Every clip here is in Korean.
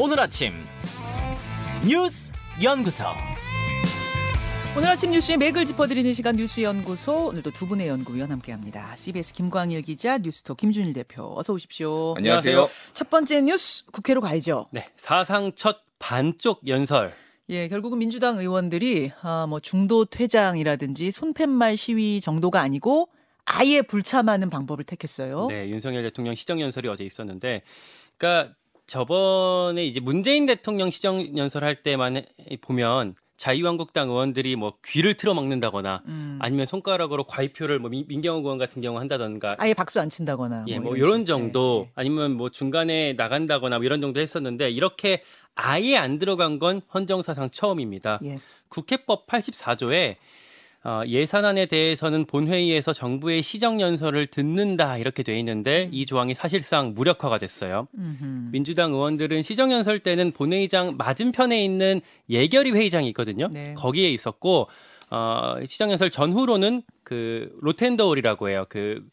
오늘 아침 뉴스 연구소. 오늘 아침 뉴스의 맥을 짚어드리는 시간 뉴스 연구소 오늘도 두 분의 연구위원 함께합니다. CBS 김광일 기자, 뉴스토 김준일 대표 어서 오십시오. 안녕하세요. 첫 번째 뉴스 국회로 가야죠. 네, 사상 첫 반쪽 연설. 예, 결국은 민주당 의원들이 아, 뭐 중도 퇴장이라든지 손팻말 시위 정도가 아니고 아예 불참하는 방법을 택했어요. 네, 윤석열 대통령 시정 연설이 어제 있었는데, 그러니까 저번에 이제 문재인 대통령 시정 연설할 때만 보면 자유한국당 의원들이 뭐 귀를 틀어막는다거나 음. 아니면 손가락으로 과이표를 뭐 민- 민경호 의원 같은 경우 한다던가 아예 박수 안 친다거나 예, 뭐 뭐 이런 이런 식. 정도 네, 아니면 뭐 중간에 나간다거나 뭐 이런 정도 했었는데 이렇게 아예 안 들어간 건 헌정사상 처음입니다. 예. 예. 국회법 84조에 어, 예산안에 대해서는 본회의에서 정부의 시정 연설을 듣는다 이렇게 돼 있는데 이 조항이 사실상 무력화가 됐어요. 음흠. 민주당 의원들은 시정 연설 때는 본회의장 맞은편에 있는 예결위 회의장이 있거든요. 네. 거기에 있었고 어, 시정 연설 전후로는 그 로텐더홀이라고 해요. 그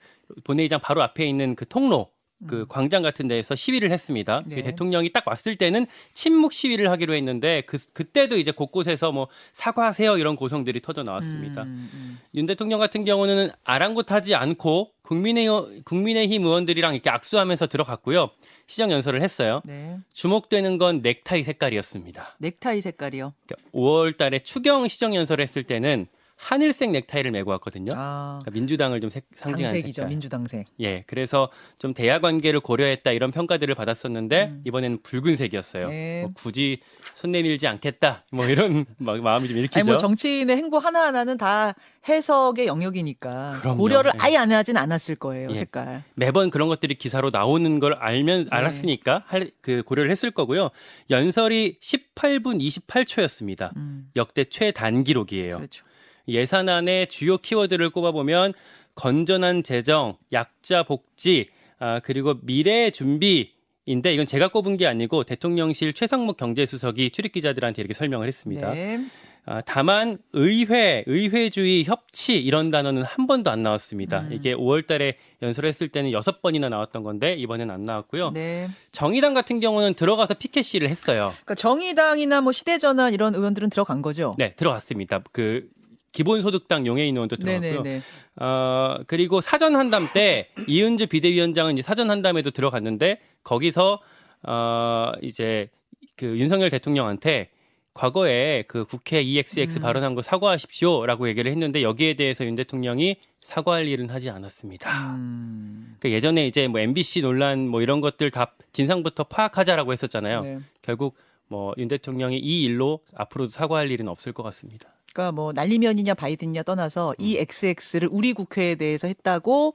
본회의장 바로 앞에 있는 그 통로 그 광장 같은 데에서 시위를 했습니다. 음. 네. 대통령이 딱 왔을 때는 침묵 시위를 하기로 했는데 그 그때도 이제 곳곳에서 뭐 사과하세요 이런 고성들이 터져 나왔습니다. 음, 음. 윤 대통령 같은 경우는 아랑곳하지 않고 국민의 국민의힘 의원들이랑 이렇게 악수하면서 들어갔고요. 시정 연설을 했어요. 네. 주목되는 건 넥타이 색깔이었습니다. 넥타이 색깔이요. 5월 달에 추경 시정 연설을 했을 때는 하늘색 넥타이를 메고 왔거든요. 아, 그러니까 민주당을 좀 색- 상징하는 당색이죠. 색깔. 민주당색. 예, 그래서 좀 대화 관계를 고려했다 이런 평가들을 받았었는데 이번에는 붉은색이었어요. 음. 네. 뭐 굳이 손 내밀지 않겠다. 뭐 이런 막 마음이 좀 일으키죠. 아니 뭐 정치인의 행보 하나 하나는 다 해석의 영역이니까 그럼요. 고려를 네. 아예 안 하진 않았을 거예요 예. 색깔. 매번 그런 것들이 기사로 나오는 걸 알면 네. 알았으니까 할, 그 고려를 했을 거고요. 연설이 18분 28초였습니다. 음, 역대 최단 기록이에요. 그렇죠. 예산안의 주요 키워드를 꼽아보면 건전한 재정, 약자 복지, 아, 그리고 미래 준비 인데 이건 제가 꼽은 게 아니고 대통령실 최상목 경제수석이 출입 기자들한테 이렇게 설명을 했습니다. 네. 아, 다만 의회, 의회주의, 협치 이런 단어는 한 번도 안 나왔습니다. 음. 이게 5월달에 연설했을 때는 여섯 번이나 나왔던 건데 이번엔 안 나왔고요. 네. 정의당 같은 경우는 들어가서 피켓 시를 했어요. 그러니까 정의당이나 뭐 시대전환 이런 의원들은 들어간 거죠. 네, 들어갔습니다. 그 기본소득당 용해인 의원도 들어갔고요. 네네네. 어, 그리고 사전 한담 때 이은주 비대위원장은 이제 사전 한담에도 들어갔는데 거기서 어, 이제 그 윤석열 대통령한테 과거에 그 국회 EXX 음. 발언한 거 사과하십시오라고 얘기를 했는데 여기에 대해서 윤 대통령이 사과할 일은 하지 않았습니다. 음, 그 예전에 이제 뭐 MBC 논란 뭐 이런 것들 다 진상부터 파악하자라고 했었잖아요. 네. 결국 뭐 윤 대통령이 이 일로 앞으로도 사과할 일은 없을 것 같습니다. 그러니까 뭐 난리면이냐 바이든이냐 떠나서 음. 이 XX를 우리 국회에 대해서 했다고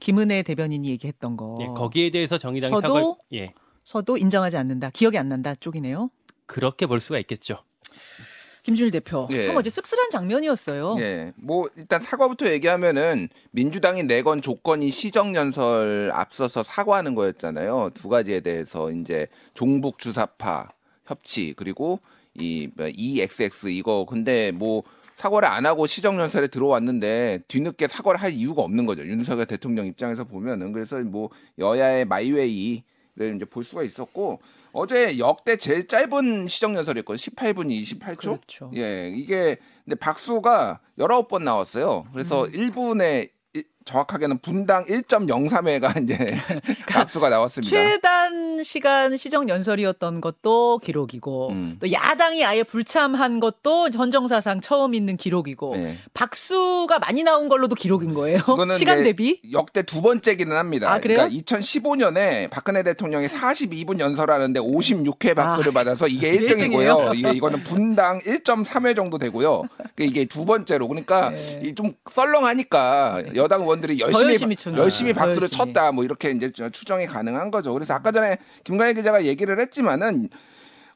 김은혜 대변인이 얘기했던 거. 예, 거기에 대해서 정의당이 저도 사과 예 서도 인정하지 않는다. 기억이 안 난다 쪽이네요. 그렇게 볼 수가 있겠죠. 김준일 대표. 예. 참 어제 씁쓸한 장면이었어요. 예, 뭐 일단 사과부터 얘기하면은 민주당이 내건 조건이 시정연설 앞서서 사과하는 거였잖아요. 두 가지에 대해서 이제 종북 주사파 협치 그리고 이 뭐, EXX 이거 근데 뭐 사과를 안 하고 시정연설에 들어왔는데 뒤늦게 사과를 할 이유가 없는 거죠. 윤석열 대통령 입장에서 보면은 그래서 뭐 여야의 마이웨이를 이제 볼 수가 있었고 어제 역대 제일 짧은 시정연설이었거든요. 18분 28초. 그렇죠. 예, 이게 근데 박수가 19번 나왔어요. 그래서 음. 1분에 정확하게는 분당 1.03회가 이제 박수가 나왔습니다. 최 단 시간 시정 연설이었던 것도 기록이고 음. 또 야당이 아예 불참한 것도 헌정사상 처음 있는 기록이고 네. 박수가 많이 나온 걸로도 기록인 거예요. 시간 대비. 역대 두 번째기는 합니다. 아, 그래요? 그러니까 2015년에 박근혜 대통령이 42분 연설하는데 56회 박수를 아, 받아서 이게 이게 1등이고요. 일등이에요? 이게 이거는 분당 1.3회 정도 되고요. 이게 두 번째로 그러니까 네. 이좀 썰렁하니까 여당 의원들이 열심히 열심히. 열심히 더 박수를 열심히. 쳤다 뭐 이렇게 이제 추정이 가능한 거죠. 그래서 아까 전에 김관일 기자가 얘기를 했지만은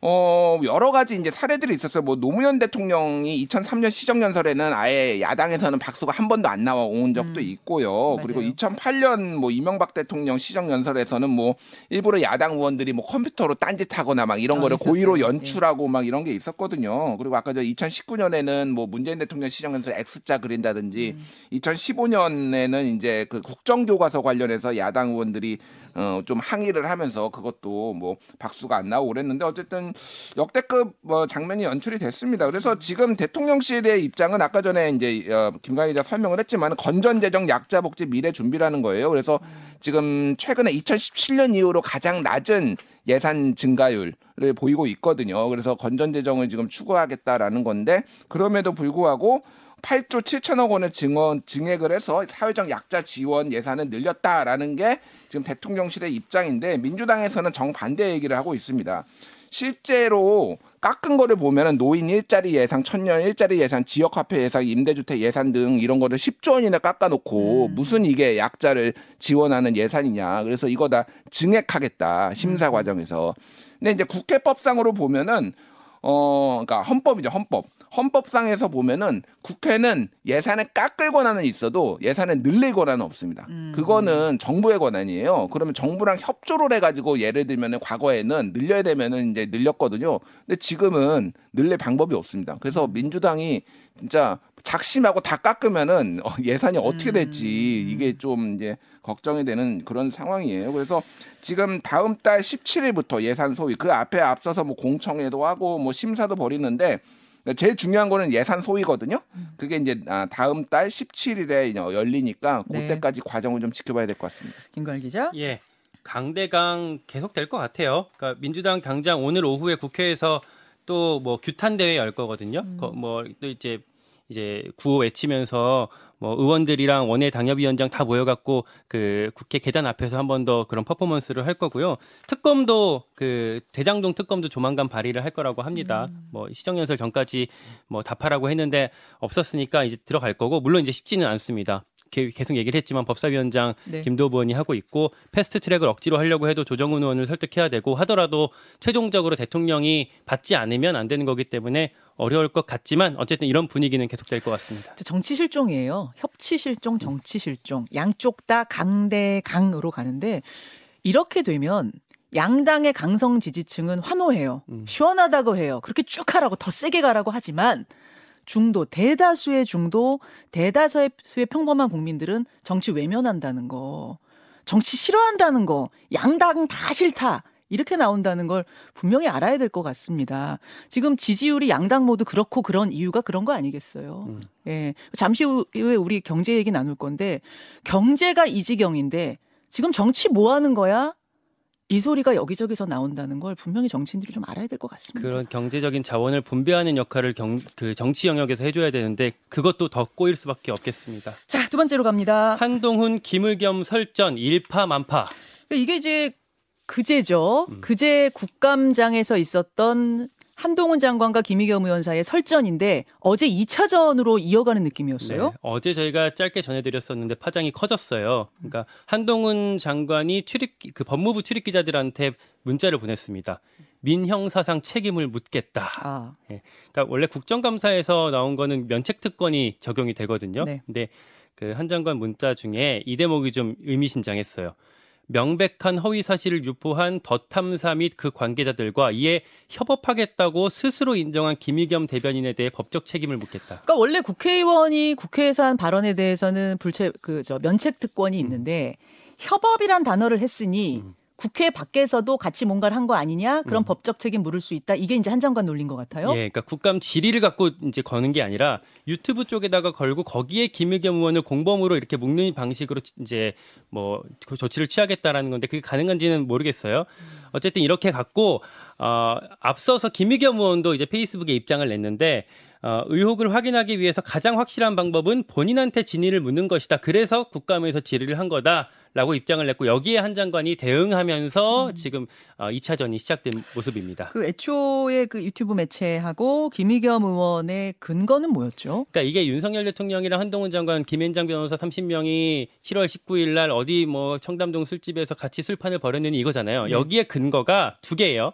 어 여러 가지 이제 사례들이 있었어요. 뭐 노무현 대통령이 2003년 시정연설에는 아예 야당에서는 박수가 한 번도 안 나와 온 적도 음, 있고요. 그리고 맞아요. 2008년 뭐 이명박 대통령 시정연설에서는 뭐 일부러 야당 의원들이 뭐 컴퓨터로 딴짓하거나 막 이런 아, 거를 있었어요. 고의로 예. 연출하고 막 이런 게 있었거든요. 그리고 아까 저 2019년에는 뭐 문재인 대통령 시정연설 X자 그린다든지 음. 2015년에는 이제 그 국정교과서 관련해서 야당 의원들이 어, 좀 항의를 하면서 그것도 뭐 박수가 안 나오고 그랬는데 어쨌든 역대급 뭐 장면이 연출이 됐습니다. 그래서 지금 대통령실의 입장은 아까 전에 이제 어, 김광희 기자 설명을 했지만 건전 재정 약자 복지 미래 준비라는 거예요. 그래서 지금 최근에 2017년 이후로 가장 낮은 예산 증가율을 보이고 있거든요. 그래서 건전 재정을 지금 추구하겠다라는 건데 그럼에도 불구하고 8조 7천억 원을 증원 증액을 해서 사회적 약자 지원 예산을 늘렸다라는 게 지금 대통령실의 입장인데 민주당에서는 정반대 얘기를 하고 있습니다. 실제로 깎은 거를 보면은 노인 일자리 예산, 천년 일자리 예산, 지역화폐 예산, 임대주택 예산 등 이런 거를 10조 원이나 깎아놓고 음. 무슨 이게 약자를 지원하는 예산이냐. 그래서 이거 다 증액하겠다 심사 음. 과정에서. 근데 이제 국회법상으로 보면은 어, 그러니까 헌법이죠 헌법. 헌법상에서 보면은 국회는 예산을 깎을 권한은 있어도 예산을 늘릴 권한은 없습니다. 음. 그거는 정부의 권한이에요. 그러면 정부랑 협조를 해가지고 예를 들면은 과거에는 늘려야 되면은 이제 늘렸거든요. 근데 지금은 늘릴 방법이 없습니다. 그래서 민주당이 진짜 작심하고 다 깎으면은 어, 예산이 어떻게 될지 이게 좀 이제 걱정이 되는 그런 상황이에요. 그래서 지금 다음 달 17일부터 예산 소위 그 앞에 앞서서 뭐 공청회도 하고 뭐 심사도 벌이는데 제일 중요한 거는 예산 소위거든요. 그게 이제 아, 다음 달 17일에 열리니까 네. 그때까지 과정을 좀 지켜봐야 될 것 같습니다. 김광일 기자. 예. 강대강 계속 될 것 같아요. 그러니까 민주당 당장 오늘 오후에 국회에서 또 뭐 규탄 대회 열 거거든요. 뭐또 이제 이제 구호 외치면서 뭐 의원들이랑 원외 당협위원장 다 모여갖고 그 국회 계단 앞에서 한 번 더 그런 퍼포먼스를 할 거고요. 특검도 그 대장동 특검도 조만간 발의를 할 거라고 합니다. 뭐 시정연설 전까지 뭐 답하라고 했는데 없었으니까 이제 들어갈 거고 물론 이제 쉽지는 않습니다. 게- 계속 얘기를 했지만 법사위원장 네. 김도읍 의원이 하고 있고 패스트 트랙을 억지로 하려고 해도 조정훈 의원을 설득해야 되고 하더라도 최종적으로 대통령이 받지 않으면 안 되는 거기 때문에 어려울 것 같지만 어쨌든 이런 분위기는 계속될 것 같습니다. 정치 실종이에요. 협치 실종, 정치 실종. 양쪽 다 강대 강으로 가는데 이렇게 되면 양당의 강성 지지층은 환호해요. 음. 시원하다고 해요. 그렇게 쭉 하라고 더 세게 가라고 하지만 중도 대다수의 중도 대다수의 수의 평범한 국민들은 정치 외면한다는 거. 정치 싫어한다는 거. 양당 다 싫다. 이렇게 나온다는 걸 분명히 알아야 될 것 같습니다. 지금 지지율이 양당 모두 그렇고 그런 이유가 그런 거 아니겠어요? 음. 예. 잠시 후에 우리 경제 얘기 나눌 건데 경제가 이 지경인데 지금 정치 뭐 하는 거야? 이 소리가 여기저기서 나온다는 걸 분명히 정치인들이 좀 알아야 될 것 같습니다. 그런 경제적인 자원을 분배하는 역할을 경, 그 정치 영역에서 해줘야 되는데 그것도 더 꼬일 수밖에 없겠습니다. 자, 두 번째로 갑니다. 한동훈, 김의겸 설전 일파만파. 이게 이제 그제죠. 음. 그제 국감장에서 있었던 한동훈 장관과 김의겸 의원 사이의 설전인데 어제 2차전으로 이어가는 느낌이었어요. 네, 어제 저희가 짧게 전해드렸었는데 파장이 커졌어요. 그러니까 한동훈 장관이 출입 그 법무부 출입 기자들한테 문자를 보냈습니다. 민형 사상 책임을 묻겠다. 아, 그러니까 원래 국정감사에서 나온 거는 면책 특권이 적용이 되거든요. 네. 근데 그 한 장관 문자 중에 이 대목이 좀 의미심장했어요. 명백한 허위 사실을 유포한 더 탐사 및 그 관계자들과 이에 협업하겠다고 스스로 인정한 김의겸 대변인에 대해 법적 책임을 묻겠다. 그러니까 원래 국회의원이 국회에서 한 발언에 대해서는 불체 그 저 면책 특권이 있는데 협업이란 단어를 했으니 음. 국회 밖에서도 같이 뭔가를 한 거 아니냐? 그런 음. 법적 책임 물을 수 있다. 이게 이제 한 장관 논린 것 같아요. 예, 그러니까 국감 질의를 갖고 이제 거는 게 아니라 유튜브 쪽에다가 걸고 거기에 김의겸 의원을 공범으로 이렇게 묶는 방식으로 이제 뭐그 조치를 취하겠다라는 건데 그게 가능한지는 모르겠어요. 어쨌든 이렇게 갖고 어 앞서서 김의겸 의원도 이제 페이스북에 입장을 냈는데 어, 의혹을 확인하기 위해서 가장 확실한 방법은 본인한테 진위를 묻는 것이다. 그래서 국감에서 질의를 한 거다 라고 입장을 냈고 여기에 한 장관이 대응하면서 지금 어, 2차전이 시작된 모습입니다. 그 애초에 그 유튜브 매체하고 김의겸 의원의 근거는 뭐였죠? 그러니까 이게 윤석열 대통령이랑 한동훈 장관, 김앤장 변호사 30명이 7월 19일 날 어디 뭐 청담동 술집에서 같이 술판을 벌였느니 이거잖아요. 네. 여기에 근거가 두 개예요.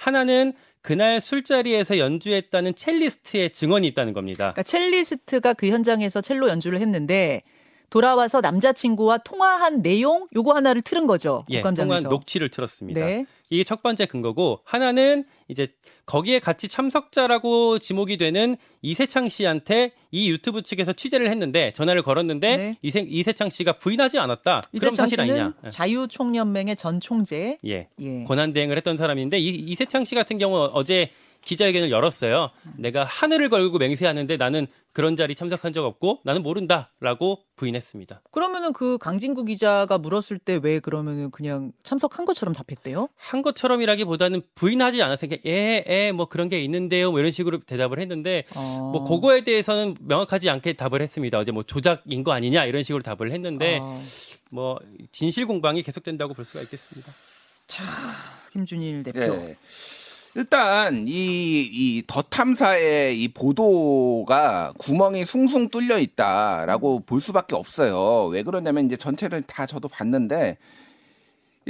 하나는 그날 술자리에서 연주했다는 첼리스트의 증언이 있다는 겁니다. 그러니까 첼리스트가 그 현장에서 첼로 연주를 했는데 돌아와서 남자친구와 통화한 내용 요거 하나를 틀은 거죠. 예, 통한 국감장에서. 녹취를 틀었습니다. 네. 이게 첫 번째 근거고 하나는 이제 거기에 같이 참석자라고 지목이 되는 이세창 씨한테 이 유튜브 측에서 취재를 했는데 전화를 걸었는데 네. 이세, 이세창 씨가 부인하지 않았다. 그럼 사실 아니냐? 자유총연맹의 전 총재. 예. 예. 권한 대행을 했던 사람인데 이, 이세창 씨 같은 경우 어제 기자회견을 열었어요. 내가 하늘을 걸고 맹세하는데 나는 그런 자리 참석한 적 없고 나는 모른다라고 부인했습니다. 그러면은 그 강진구 기자가 물었을 때 왜 그러면은 그냥 참석한 것처럼 답했대요? 한 것처럼이라기보다는 부인하지 않았으니까 예예 뭐 그런 게 있는데요 뭐 이런 식으로 대답을 했는데 어. 뭐 그거에 대해서는 명확하지 않게 답을 했습니다. 어제 뭐 조작인 거 아니냐 이런 식으로 답을 했는데 어. 뭐 진실 공방이 계속된다고 볼 수가 있겠습니다. 자, 김준일 대표. 예. 일단 이, 이 더 탐사의 이 보도가 구멍이 숭숭 뚫려 있다라고 볼 수밖에 없어요. 왜 그러냐면 이제 전체를 다 저도 봤는데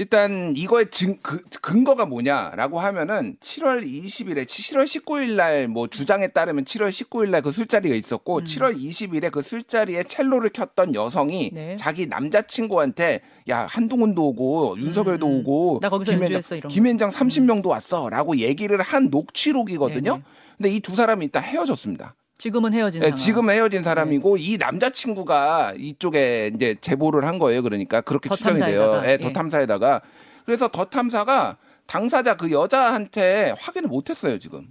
일단 이거의 증, 그, 근거가 뭐냐라고 하면은 7월 20일에 7월 19일 날 뭐 주장에 따르면 7월 19일 날 그 술자리가 있었고 7월 20일에 그 술자리에 첼로를 켰던 여성이 네. 자기 남자친구한테 야 한동훈도 오고 윤석열도 음, 음. 오고 나 거기서 김현장- 연주했어, 이런 거. 김현장 30명도 왔어라고 얘기를 한 녹취록이거든요. 네네. 근데 이 두 사람이 일단 헤어졌습니다. 지금은 헤어진 네. 지금 헤어진 사람이고 이 남자친구가 이쪽에 이제 제보를 한 거예요. 그러니까 그렇게 더 추정이 돼요. 탐사에다가, 예, 예. 더 탐사에다가 그래서 더 탐사가 당사자 그 여자한테 확인을 못했어요. 지금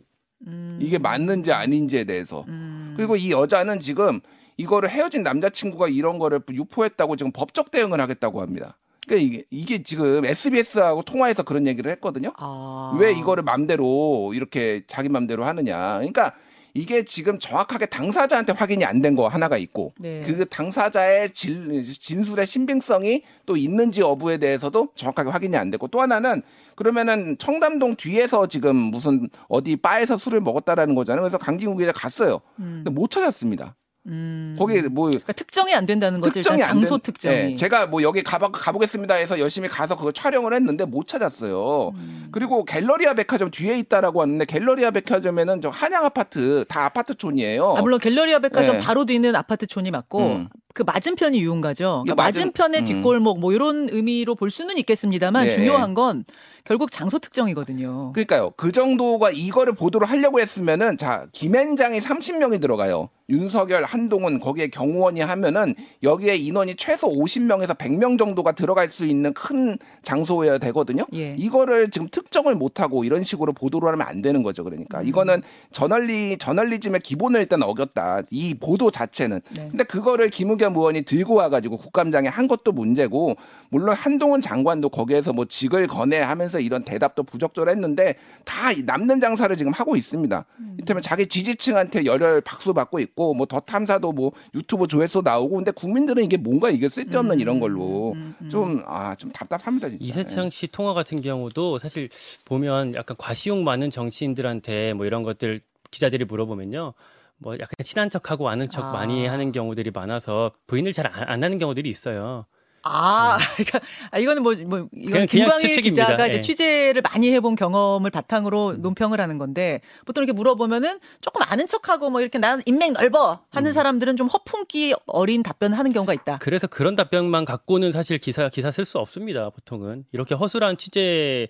음, 이게 맞는지 아닌지에 대해서. 음. 그리고 이 여자는 지금 이거를 헤어진 남자친구가 이런 거를 유포했다고 지금 법적 대응을 하겠다고 합니다. 그러니까 이게, 이게 지금 SBS하고 통화해서 그런 얘기를 했거든요. 아. 왜 이거를 맘대로 이렇게 자기 맘대로 하느냐. 그러니까 이게 지금 정확하게 당사자한테 확인이 안 된 거 하나가 있고 네. 그 당사자의 질, 진술의 신빙성이 또 있는지 여부에 대해서도 정확하게 확인이 안 됐고 또 하나는 그러면은 청담동 뒤에서 지금 무슨 어디 바에서 술을 먹었다라는 거잖아요. 그래서 강진구 기자 갔어요. 근데 못 찾았습니다. 음. 거기 뭐 그러니까 특정이 안 된다는 거죠. 특정이 안 장소 된- 특정이. 예, 제가 뭐 여기 가보, 가보겠습니다 해서 열심히 가서 그거 촬영을 했는데 못 찾았어요. 음. 그리고 갤러리아 백화점 뒤에 있다라고 하는데 갤러리아 백화점에는 저 한양 아파트 다 아파트촌이에요. 아, 물론 갤러리아 백화점 예. 바로 뒤는 아파트촌이 맞고 음. 그 맞은편이 유흥가죠. 그러니까 맞은- 맞은 편의 음. 뒷골목 뭐 이런 의미로 볼 수는 있겠습니다만 예, 중요한 건 결국 장소 특정이거든요. 그러니까요. 그 정도가 이거를 보도를 하려고 했으면은 자 김앤장이 30명이 들어가요. 윤석열, 한동훈 거기에 경호원이 하면은 여기에 인원이 최소 50명에서 100명 정도가 들어갈 수 있는 큰 장소여야 되거든요. 예. 이거를 지금 특정을 못 하고 이런 식으로 보도를 하면 안 되는 거죠. 음. 그러니까 이거는 저널리 저널리즘의 기본을 일단 어겼다. 이 보도 자체는. 네. 근데 그거를 김의겸 의원이 들고 와가지고 국감장에 한 것도 문제고 물론 한동훈 장관도 거기에서 뭐 직을 거내 하면서 이런 대답도 부적절했는데 다 남는 장사를 지금 하고 있습니다. 음. 이를테면 자기 지지층한테 열혈 박수 받고 있고 뭐 더 탐사도 뭐 유튜브 조회수 나오고 근데 국민들은 이게 뭔가 이게 쓸데없는 음, 이런 걸로 음, 음. 좀아 좀 답답합니다 진짜. 이세창 씨 통화 같은 경우도 사실 보면 약간 과시욕 많은 정치인들한테 뭐 이런 것들 기자들이 물어보면요. 뭐 약간 친한 척하고 아는 척 아. 많이 하는 경우들이 많아서 부인을 잘안 하는 경우들이 있어요. 아, 그러니까 아, 이거는 뭐, 뭐 이건 김광일. 기자가 이제 예. 취재를 많이 해본 경험을 바탕으로 논평을 하는 건데 보통 이렇게 물어보면은 조금 아는 척하고 뭐 이렇게 난 인맥 넓어 하는 사람들은 좀 허풍기 어린 답변하는 경우가 있다. 그래서 그런 답변만 갖고는 사실 기사 기사 쓸 수 없습니다. 보통은 이렇게 허술한 취재를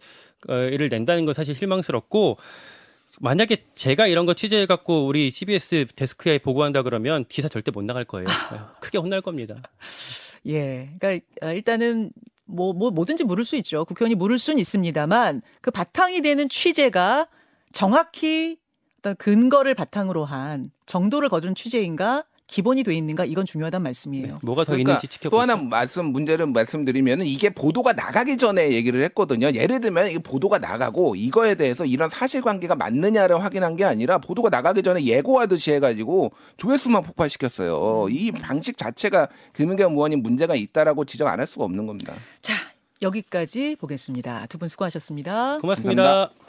낸다는 건 사실 실망스럽고 만약에 제가 이런 거 취재해 갖고 우리 CBS 데스크에 보고한다 그러면 기사 절대 못 나갈 거예요. 크게 혼날 겁니다. 예. 그러니까 어, 일단은 뭐, 뭐 뭐든지 물을 수 있죠. 국회의원이 물을 수는 있습니다만 그 바탕이 되는 취재가 정확히 어떤 근거를 바탕으로 한 정도를 거둔 취재인가 기본이 돼 있는가 이건 중요하단 말씀이에요. 뭐가 더 그러니까 있는지 또 지켜보세요. 하나 말씀 문제를 말씀드리면은 이게 보도가 나가기 전에 얘기를 했거든요. 예를 들면 이게 보도가 나가고 이거에 대해서 이런 사실관계가 맞느냐를 확인한 게 아니라 보도가 나가기 전에 예고하듯이 해가지고 조회수만 폭발시켰어요. 이 방식 자체가 김은겸 의원이 문제가 있다라고 지적 안 할 수가 없는 겁니다. 자, 여기까지 보겠습니다. 두 분 수고하셨습니다. 고맙습니다. 감사합니다.